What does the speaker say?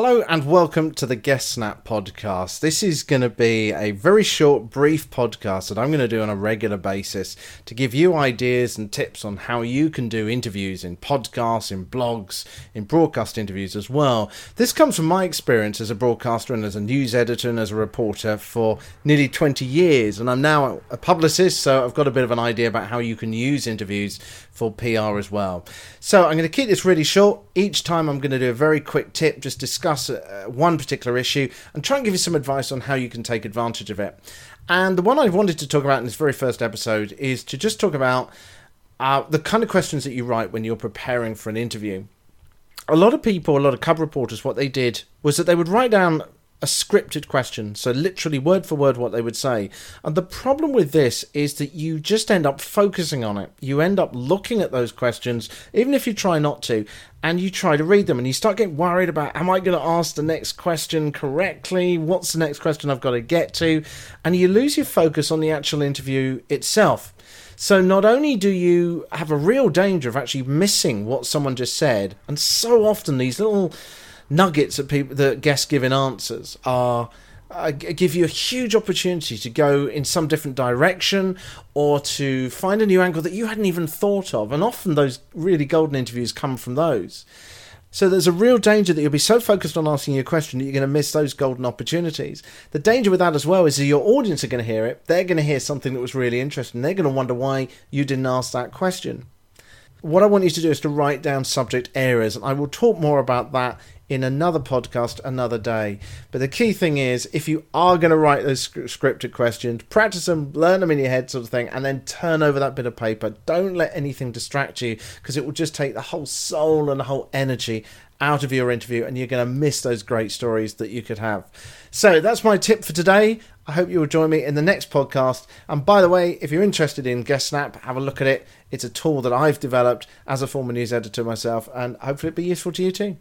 Hello and welcome to the Guest Snap podcast. This is going to be a very short, brief podcast that I'm going to do on a regular basis to give you ideas and tips on how you can do interviews in podcasts, in blogs, in broadcast interviews as well. This comes from my experience as a broadcaster and as a news editor and as a reporter for nearly 20 years. And I'm now a publicist, so I've got a bit of an idea about how you can use interviews for PR as well. So I'm going to keep this really short. Each time I'm going to do a very quick tip, just discuss uh, one particular issue and try and give you some advice on how you can take advantage of it. And the one I wanted to talk about in this very first episode is to just talk about uh, the kind of questions that you write when you're preparing for an interview. A lot of people, a lot of cub reporters, what they did was that they would write down a scripted question, so literally word for word what they would say. And the problem with this is that you just end up focusing on it. You end up looking at those questions, even if you try not to, and you try to read them, and you start getting worried about, am I going to ask the next question correctly? What's the next question I've got to get to? And you lose your focus on the actual interview itself. So not only do you have a real danger of actually missing what someone just said, and so often these little nuggets that people that guests giving answers are uh, give you a huge opportunity to go in some different direction or to find a new angle that you hadn't even thought of. And often those really golden interviews come from those. So there's a real danger that you'll be so focused on asking your question that you're going to miss those golden opportunities. The danger with that as well is that your audience are going to hear it. They're going to hear something that was really interesting. They're going to wonder why you didn't ask that question. What I want you to do is to write down subject areas, and I will talk more about that in another podcast another day. But the key thing is, if you are going to write those scripted questions, practice them, learn them in your head, sort of thing, and then turn over that bit of paper. Don't let anything distract you because it will just take the whole soul and the whole energy out of your interview and you're going to miss those great stories that you could have. So that's my tip for today. I hope you will join me in the next podcast. And by the way, if you're interested in Guest Snap, have a look at it. It's a tool that I've developed as a former news editor myself, and hopefully it'll be useful to you too.